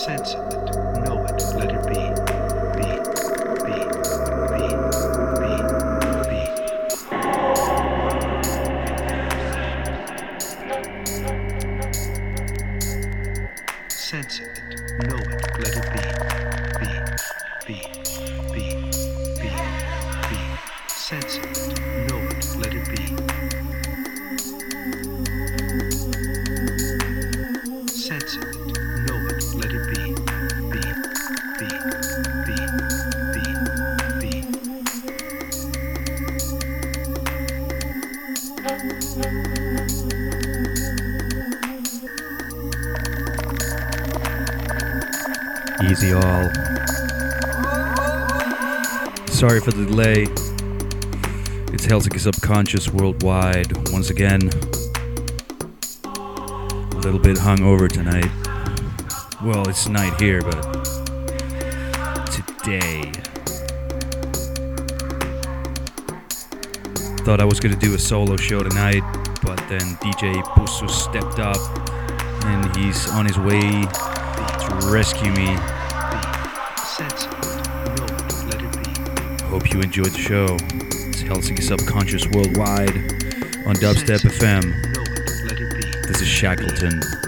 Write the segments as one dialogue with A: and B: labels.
A: sense of it.
B: sorry for the delay. It's Helsinki Subconscious Worldwide once again. A little bit hungover tonight. Well, it's night here, but today. Thought I was gonna do a solo show tonight, but then DJ Busu stepped up and he's on his way to rescue me. Hope you enjoyed the show. It's Helsinki Subconscious Worldwide on Dubstep FM. This is Shackleton.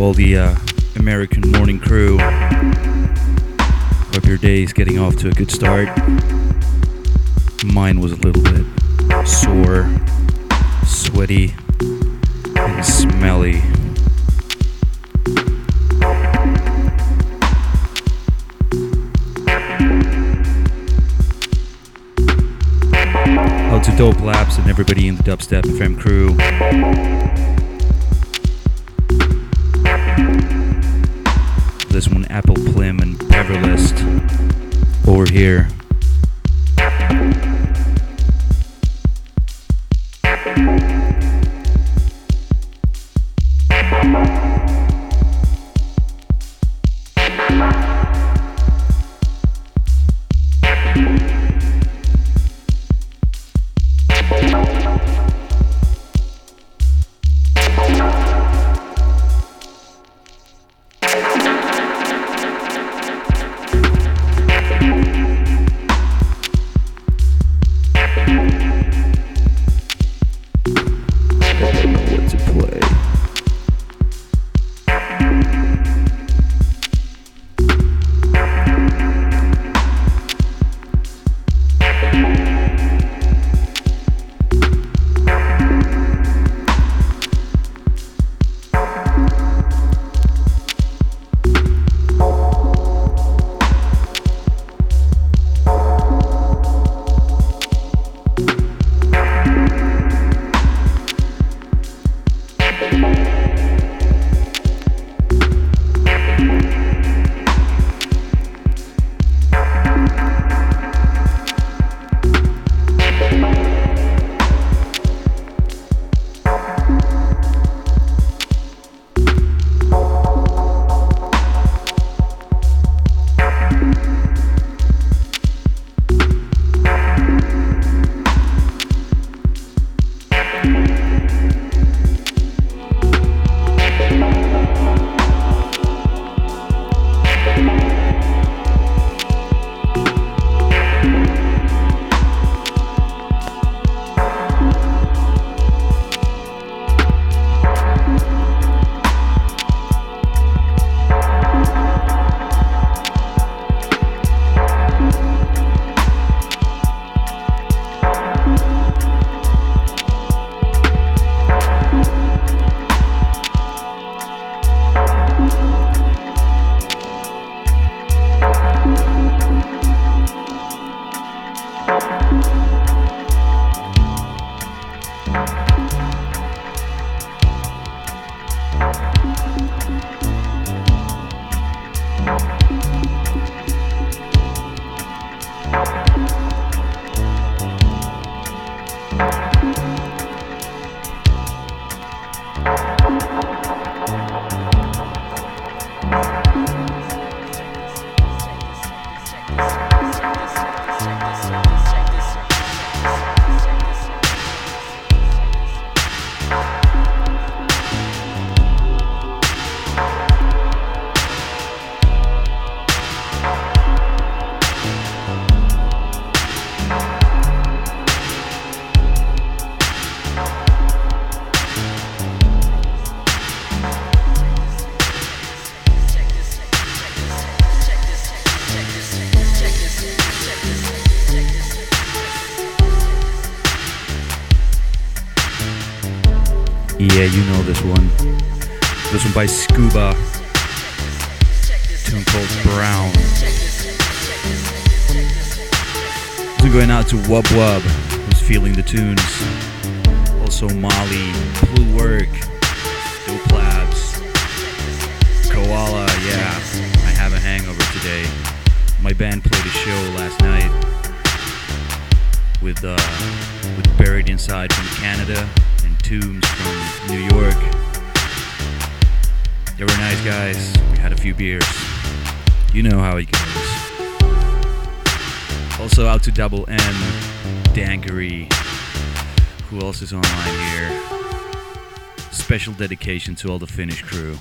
B: All the uh, American morning crew. Hope your day is getting off to a good start. Mine was a little bit sore, sweaty, and smelly. Out to Dope Labs and everybody in the Dubstep FM crew. You know this one. This one by Scuba. Tune called Brown. This one going out to Wub Wub, who's feeling the tunes. Also Molly, Blue Work, Dope Labs, Koala, yeah. I have a hangover today. My band played a show last night with uh, with Buried Inside from Canada Tombs from New York. They were nice guys. We had a few beers. You know how it goes. Also out to Double M, Dangery. Who else is online here? Special dedication to all the Finnish crew.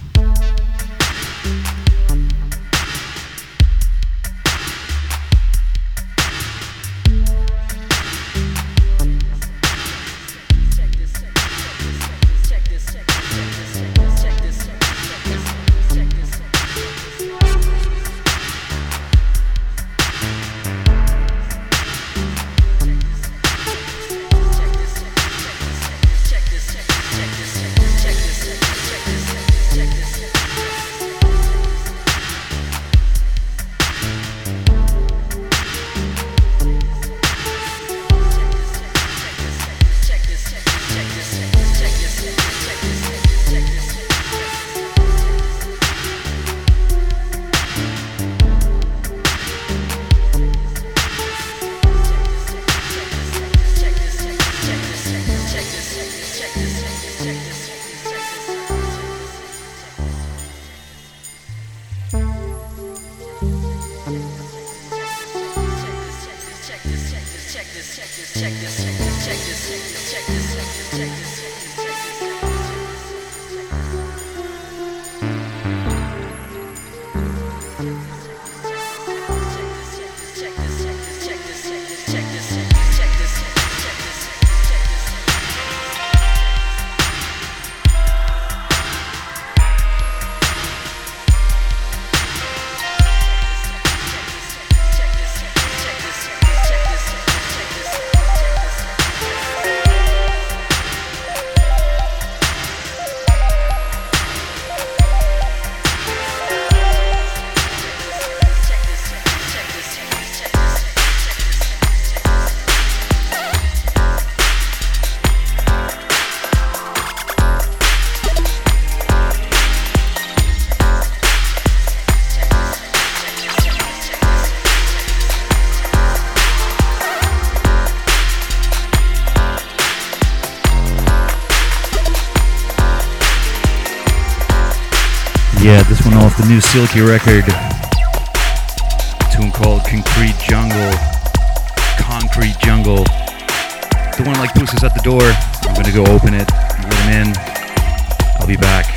B: New Silky record. Tune called Concrete Jungle. Concrete Jungle. The one like Puss is at the door. I'm gonna go open it, let him in. I'll be back.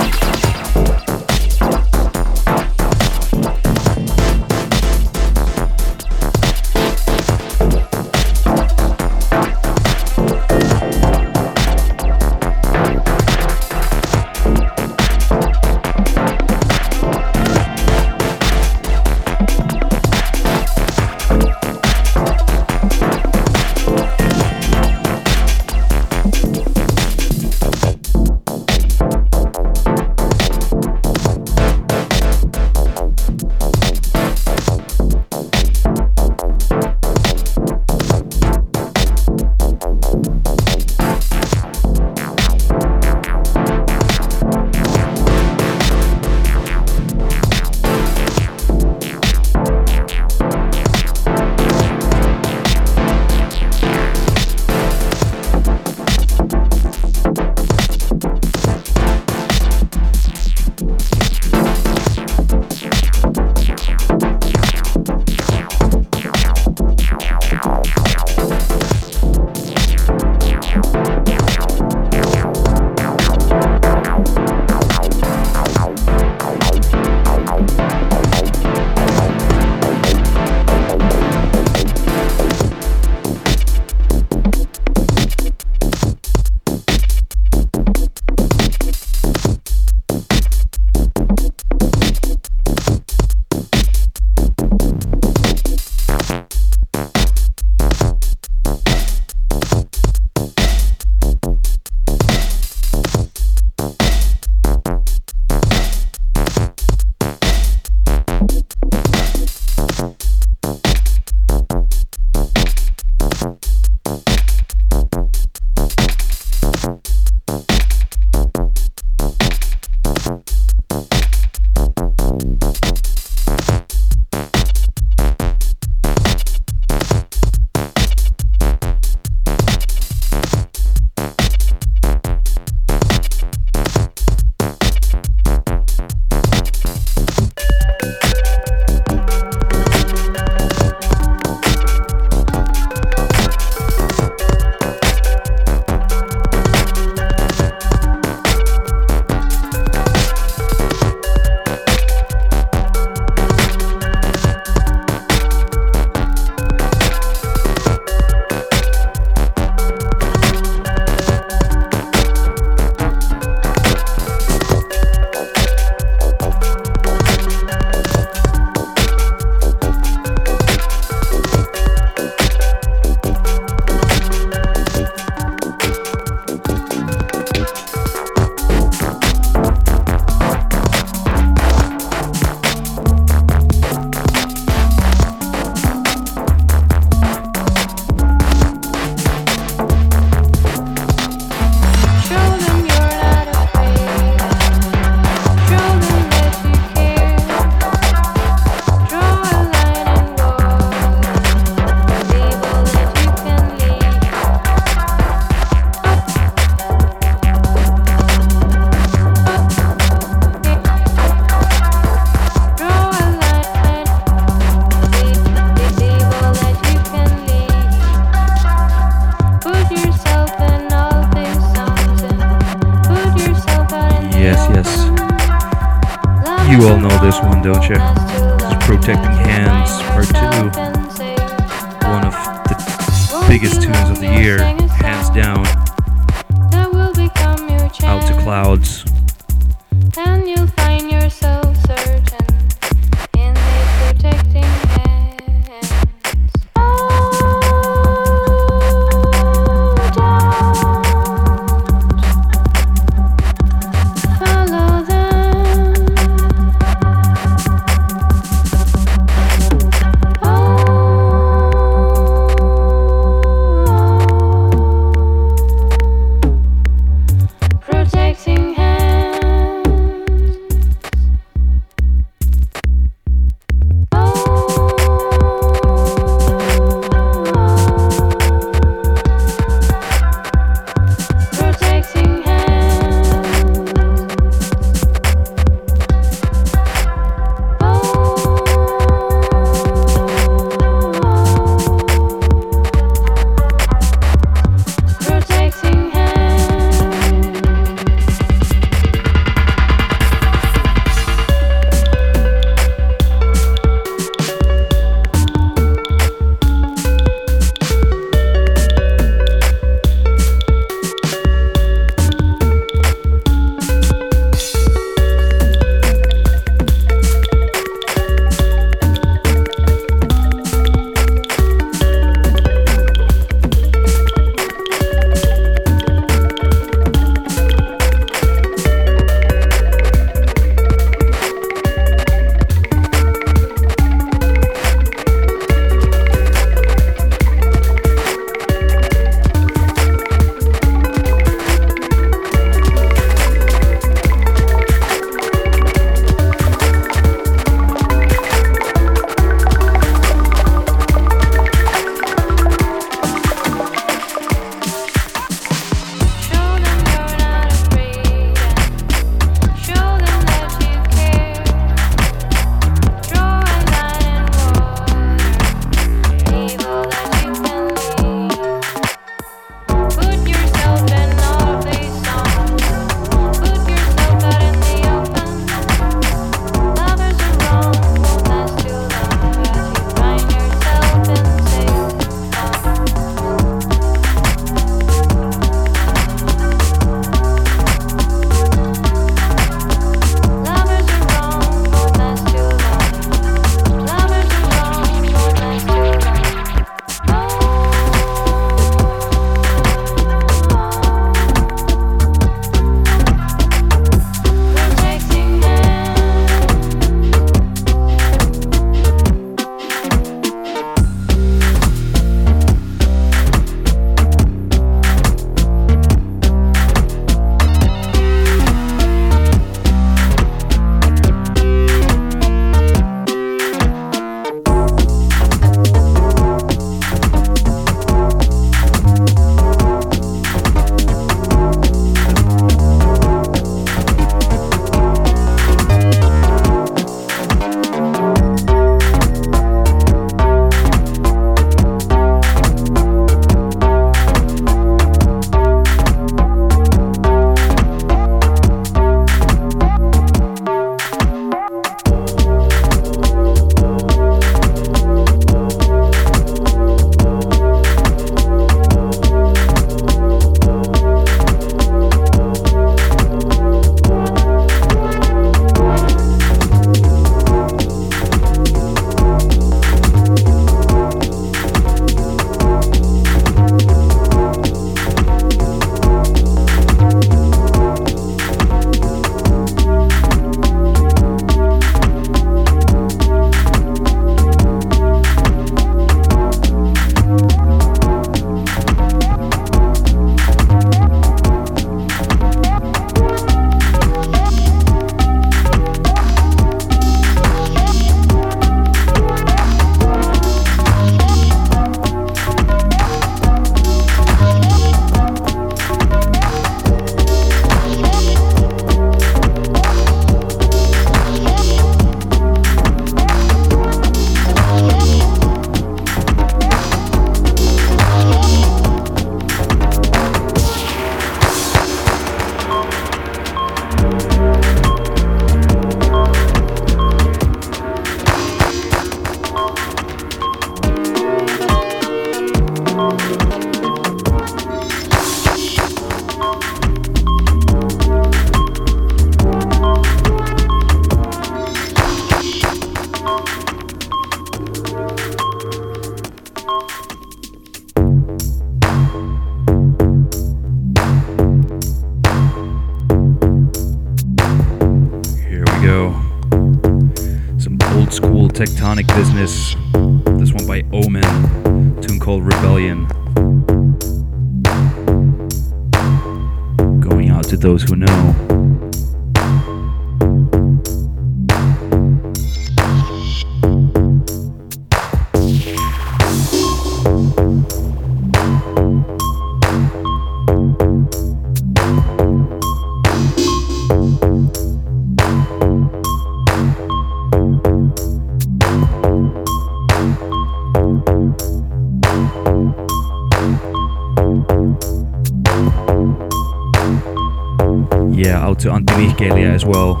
B: As well.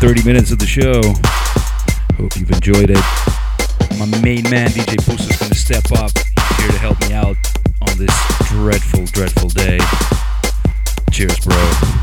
B: 30 minutes of the show. Hope you've enjoyed it. My main man, DJ Pusa's gonna step up. He's here to help me out on this dreadful, dreadful day. Cheers, bro.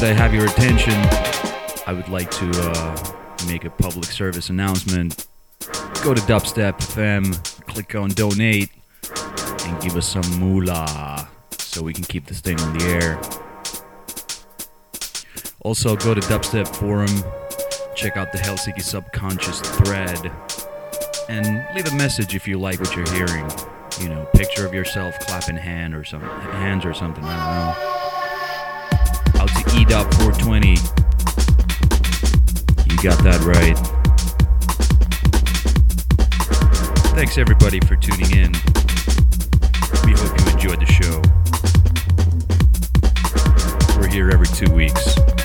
B: That I have your attention, I would like to uh, make a public service announcement. Go to Dubstep FM, click on donate, and give us some moolah so we can keep this thing on the air. Also, go to Dubstep Forum, check out the Helsinki Subconscious thread, and leave a message if you like what you're hearing. You know, picture of yourself clapping hand or some hands or something. I don't know out to EDOP420. You got that right. Thanks everybody for tuning in. We hope you enjoyed the show. We're here every two weeks.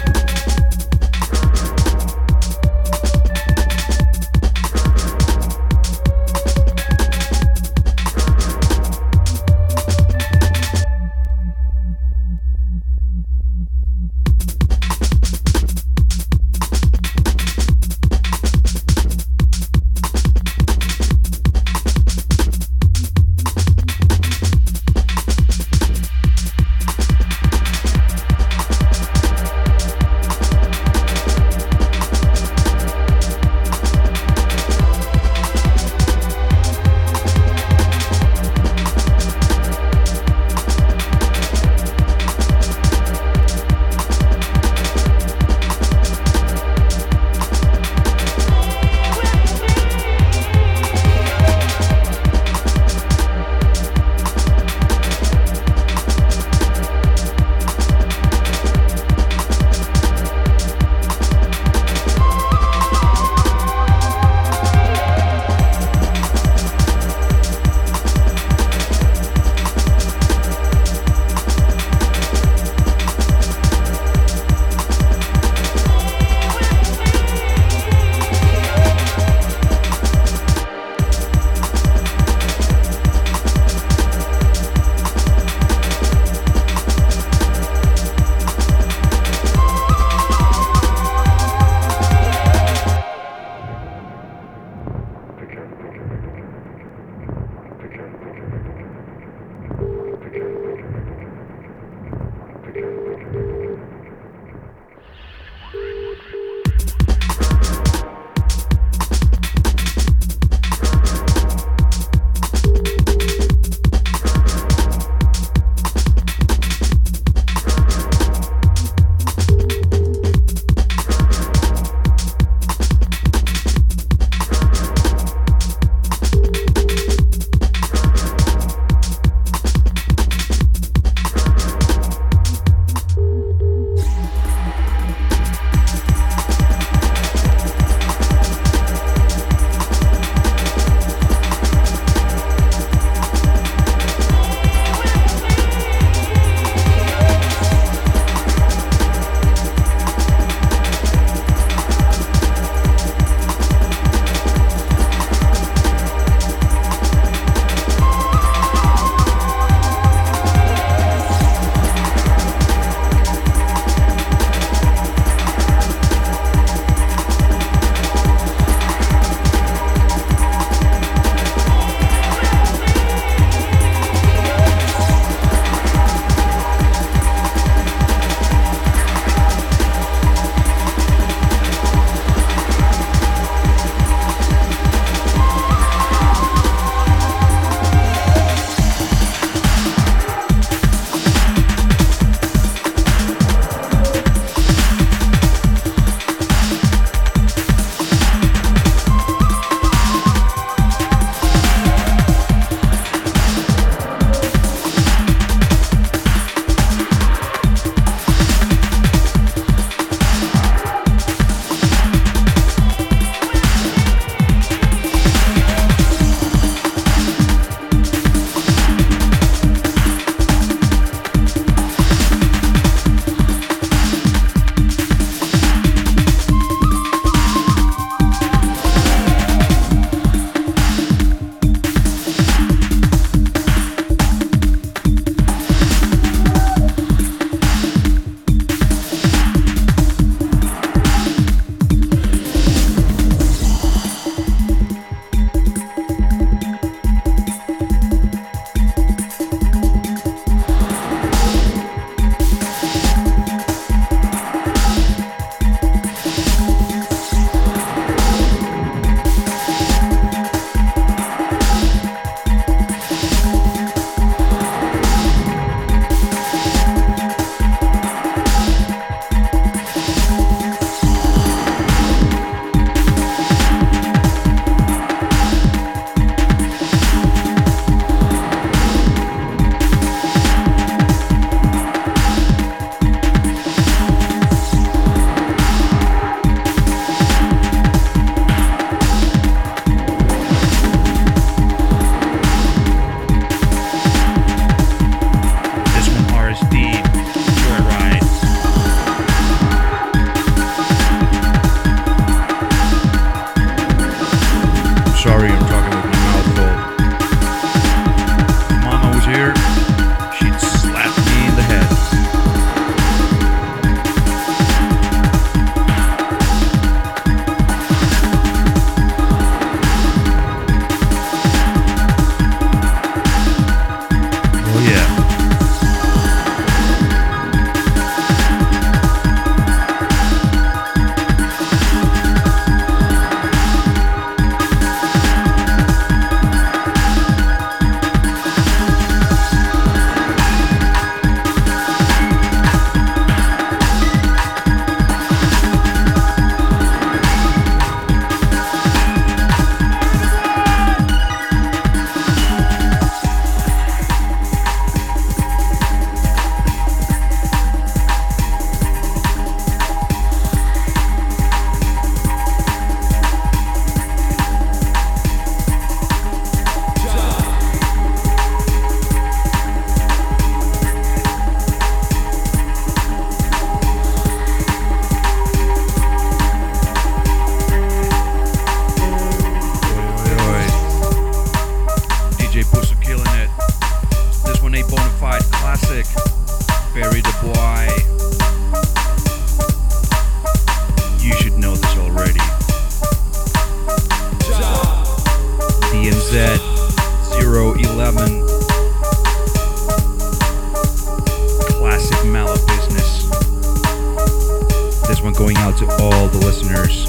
B: The listeners.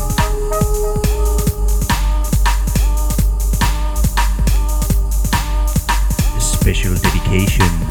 B: A special dedication.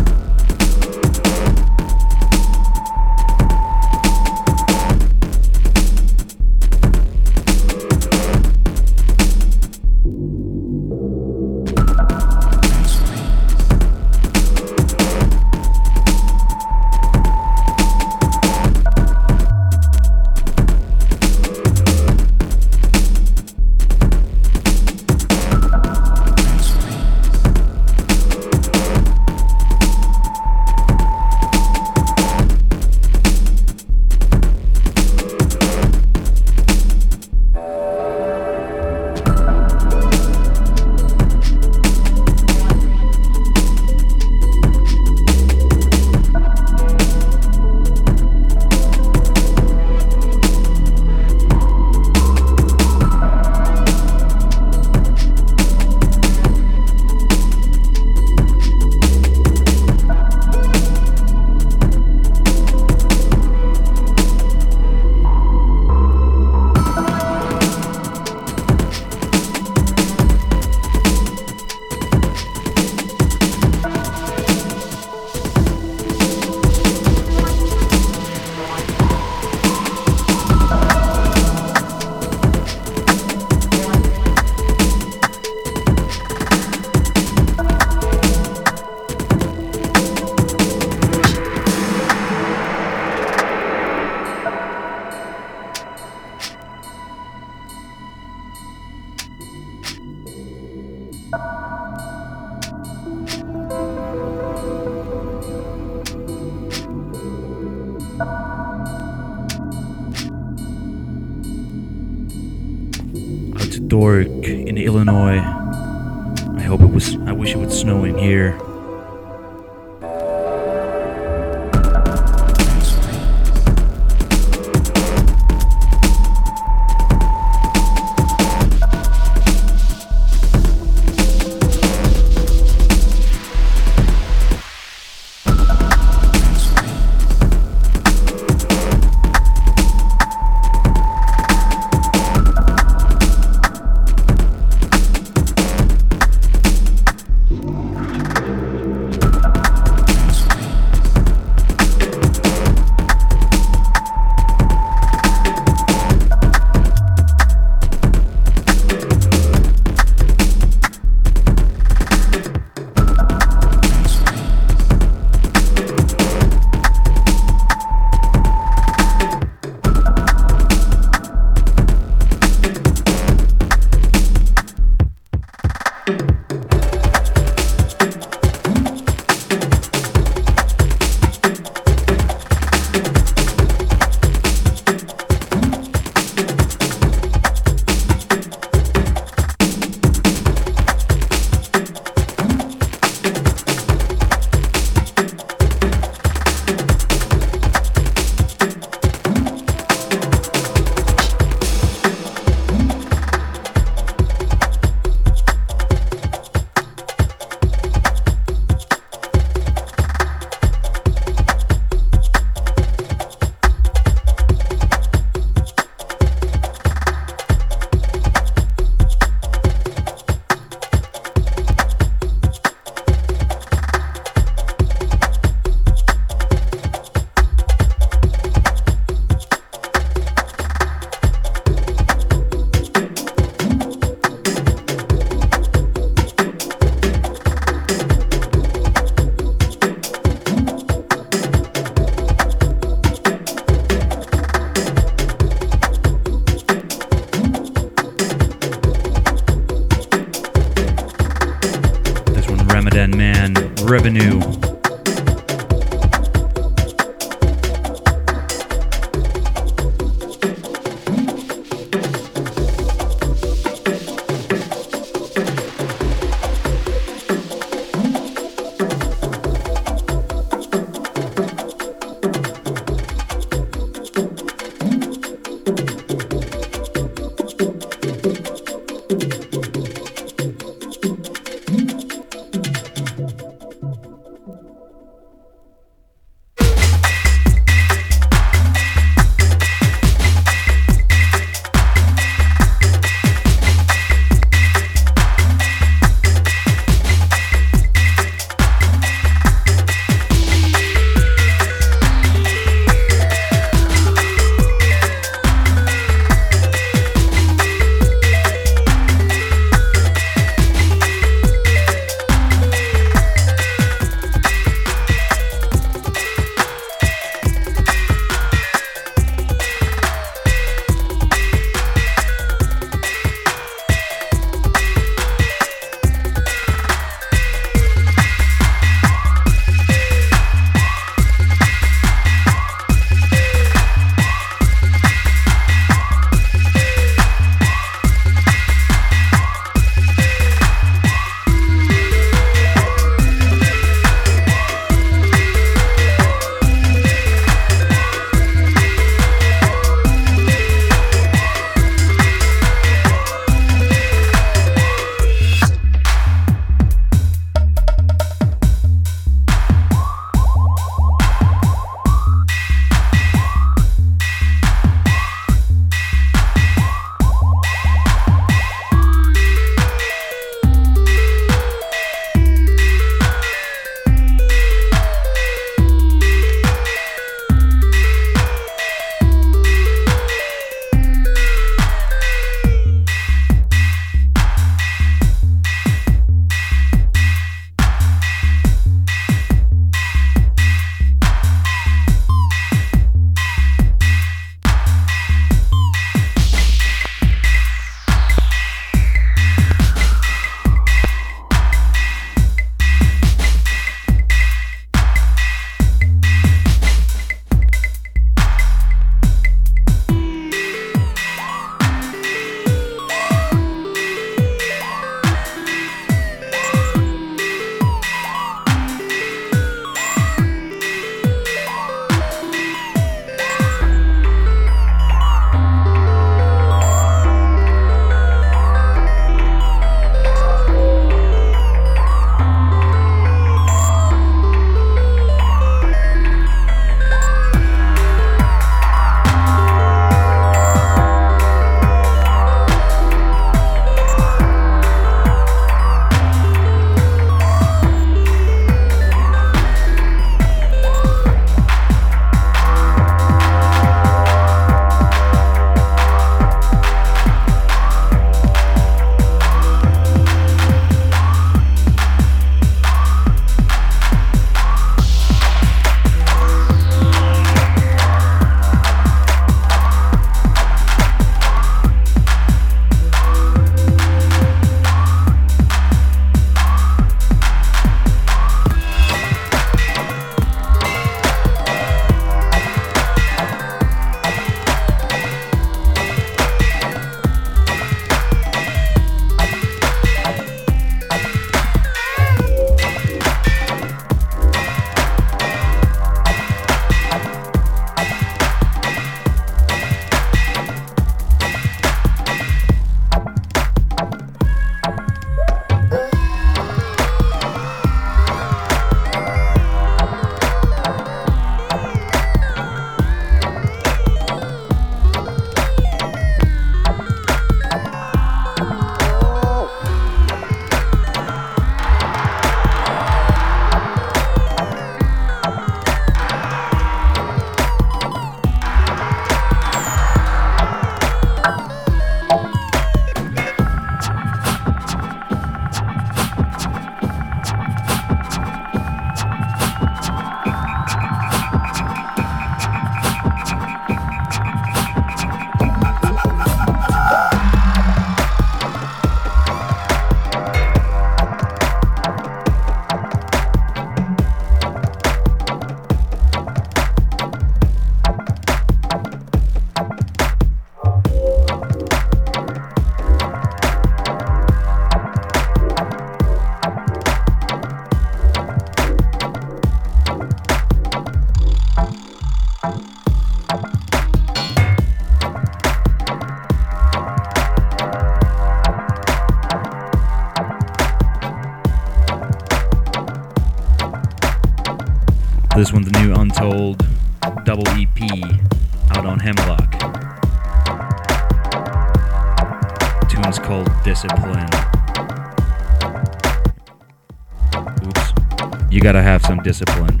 B: Gotta have some discipline.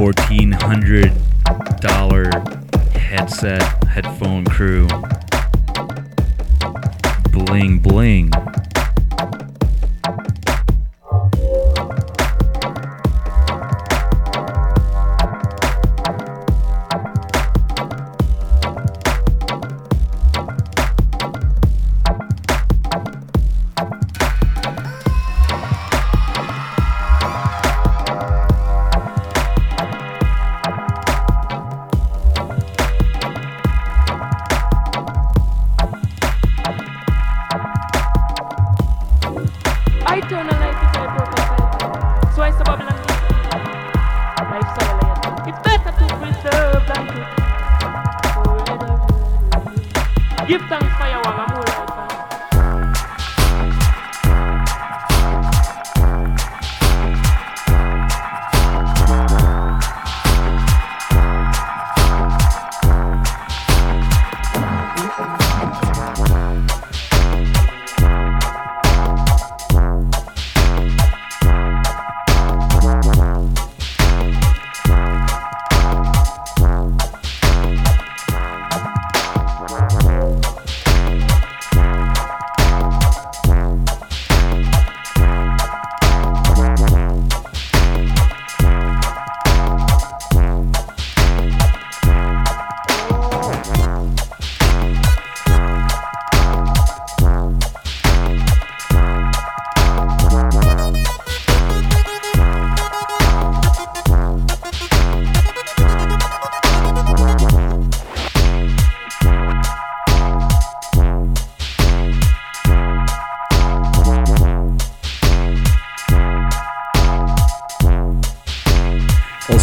B: $1,400 headset headphone crew. Bling bling.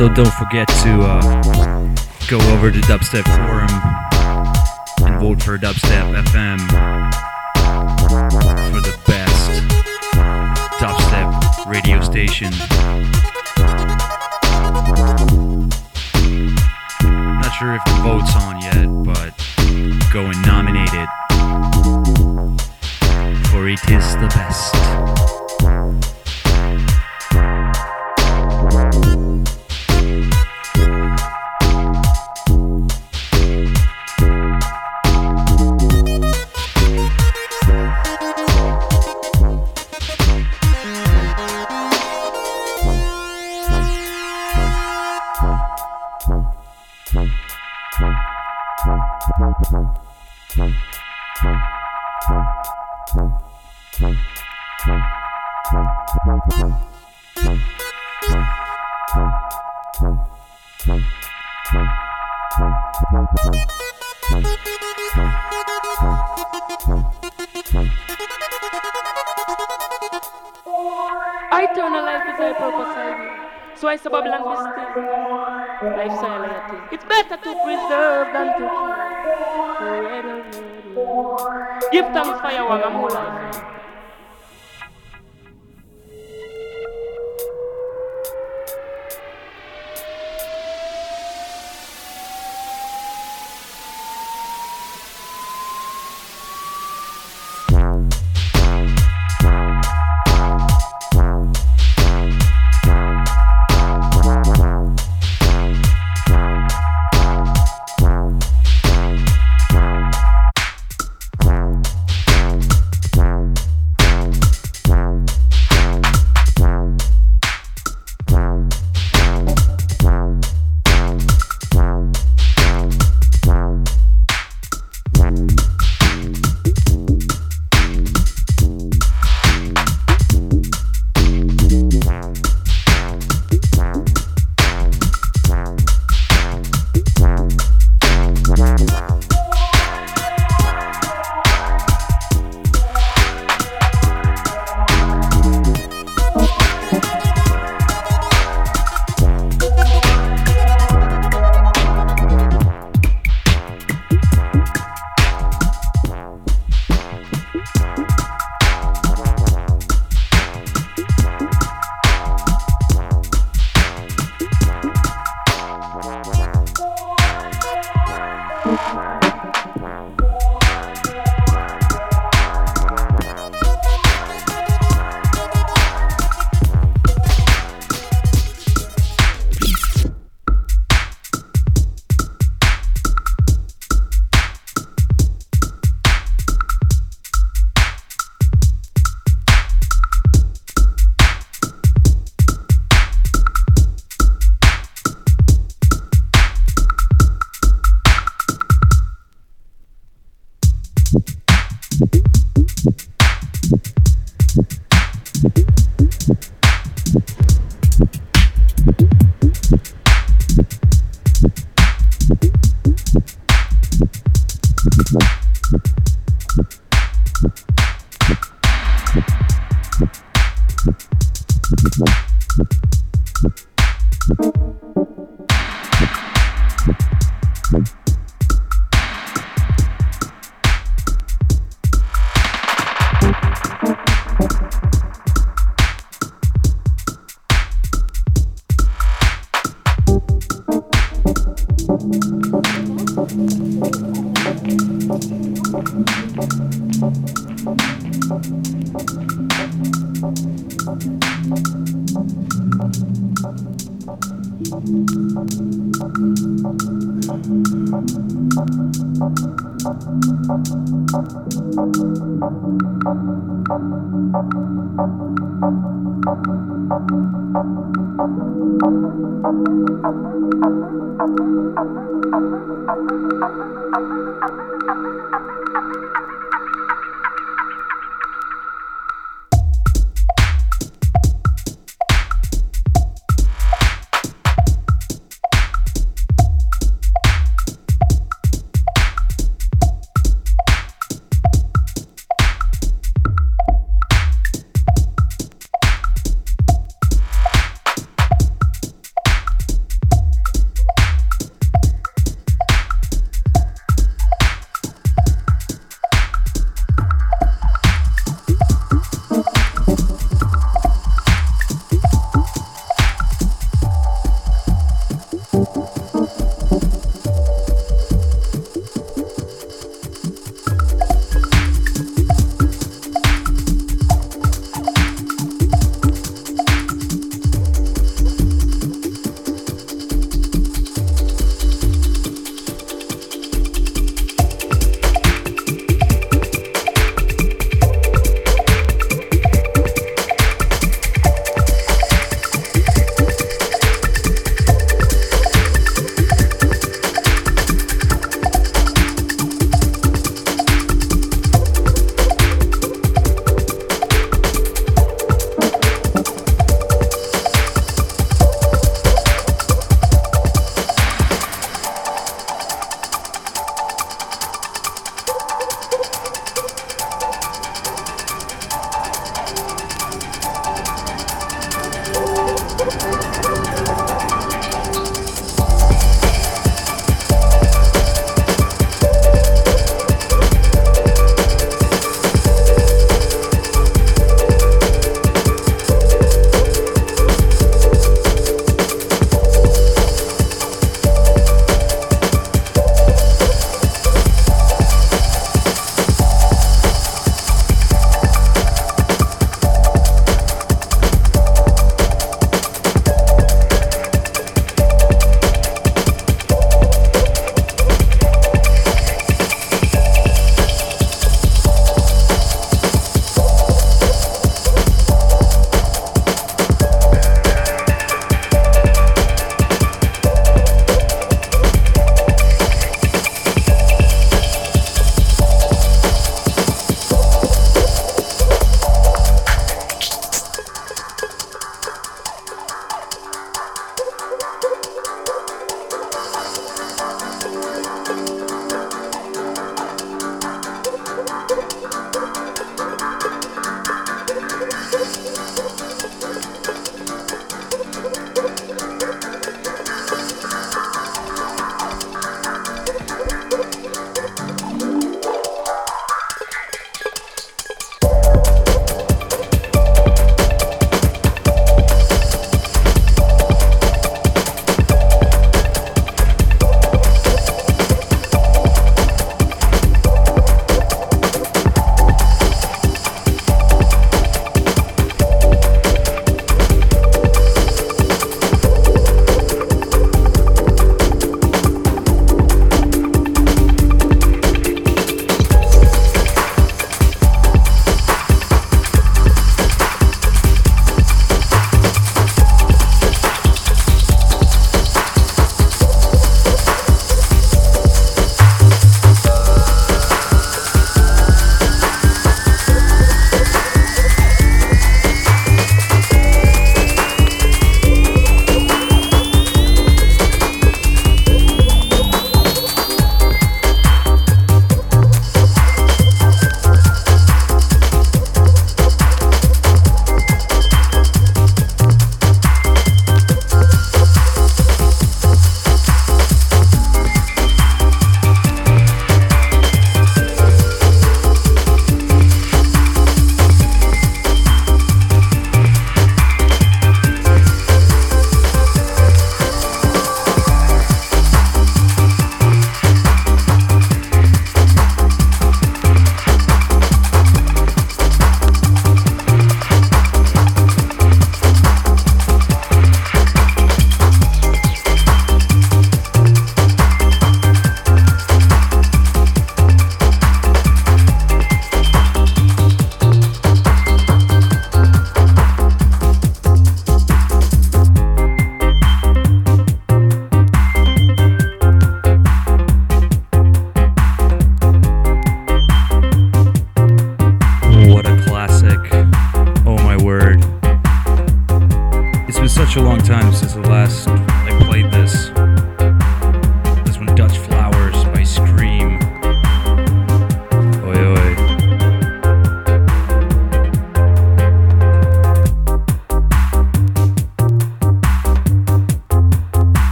B: Also, don't forget to uh, go over to Dubstep Forum and vote for Dubstep FM for the best dubstep radio station. Not sure if the vote's on yet, but go and nominate it. For it is the best.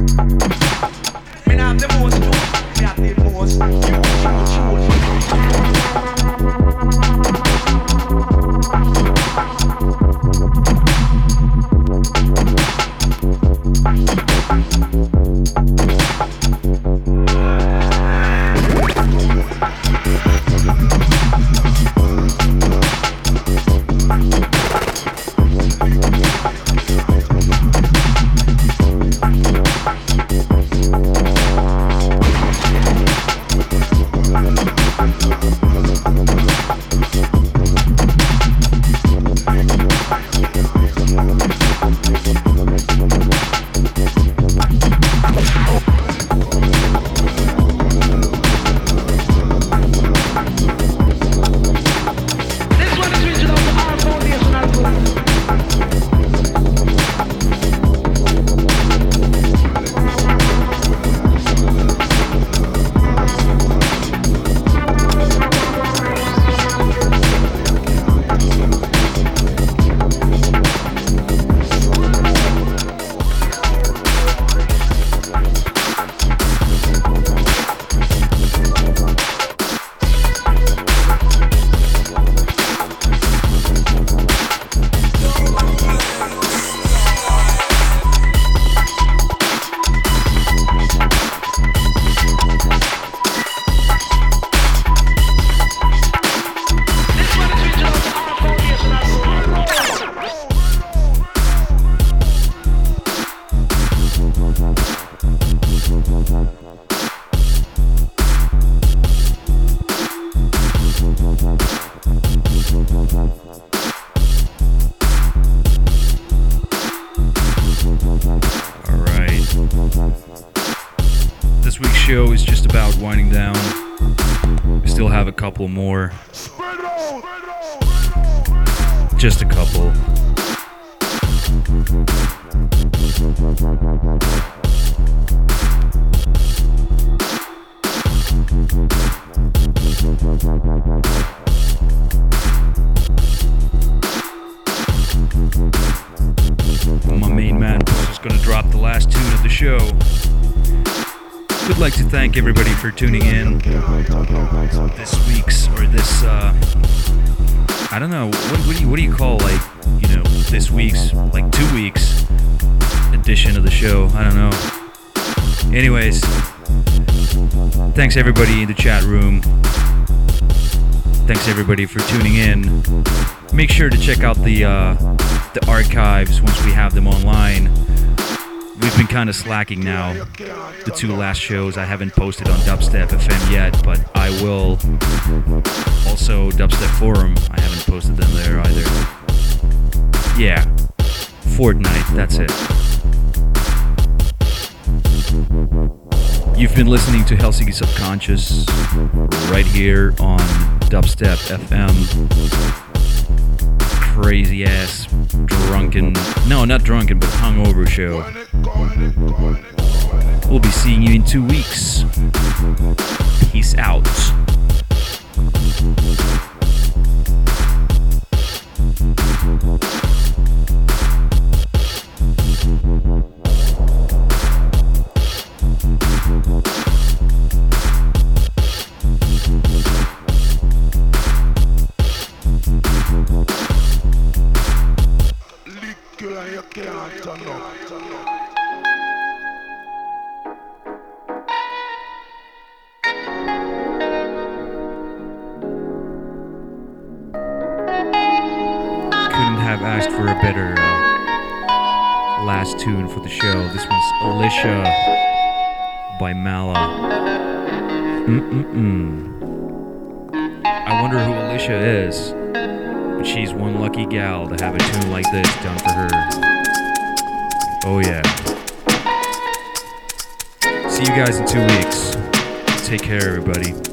C: Me not the most, me not the most. You
B: control, control. Couple more. Just a couple. My main man was just gonna drop the last tune of the show. Would like to thank everybody for tuning thanks everybody in the chat room. Thanks everybody for tuning in. Make sure to check out the uh, the archives once we have them online. We've been kind of slacking now. The two last shows I haven't posted on Dubstep FM yet but I will also Dubstep Forum. I haven't posted them there either. Yeah. Fortnite that's it You've been listening to Helsinki Subconscious right here on Dubstep FM. Crazy ass, drunken, no, not drunken, but hungover show. We'll be seeing you in two weeks. Peace out. By Mala. Mm-mm-mm. I wonder who Alicia is, but she's one lucky gal to have a tune like this done for her. Oh yeah. See you guys in two weeks. Take care, everybody.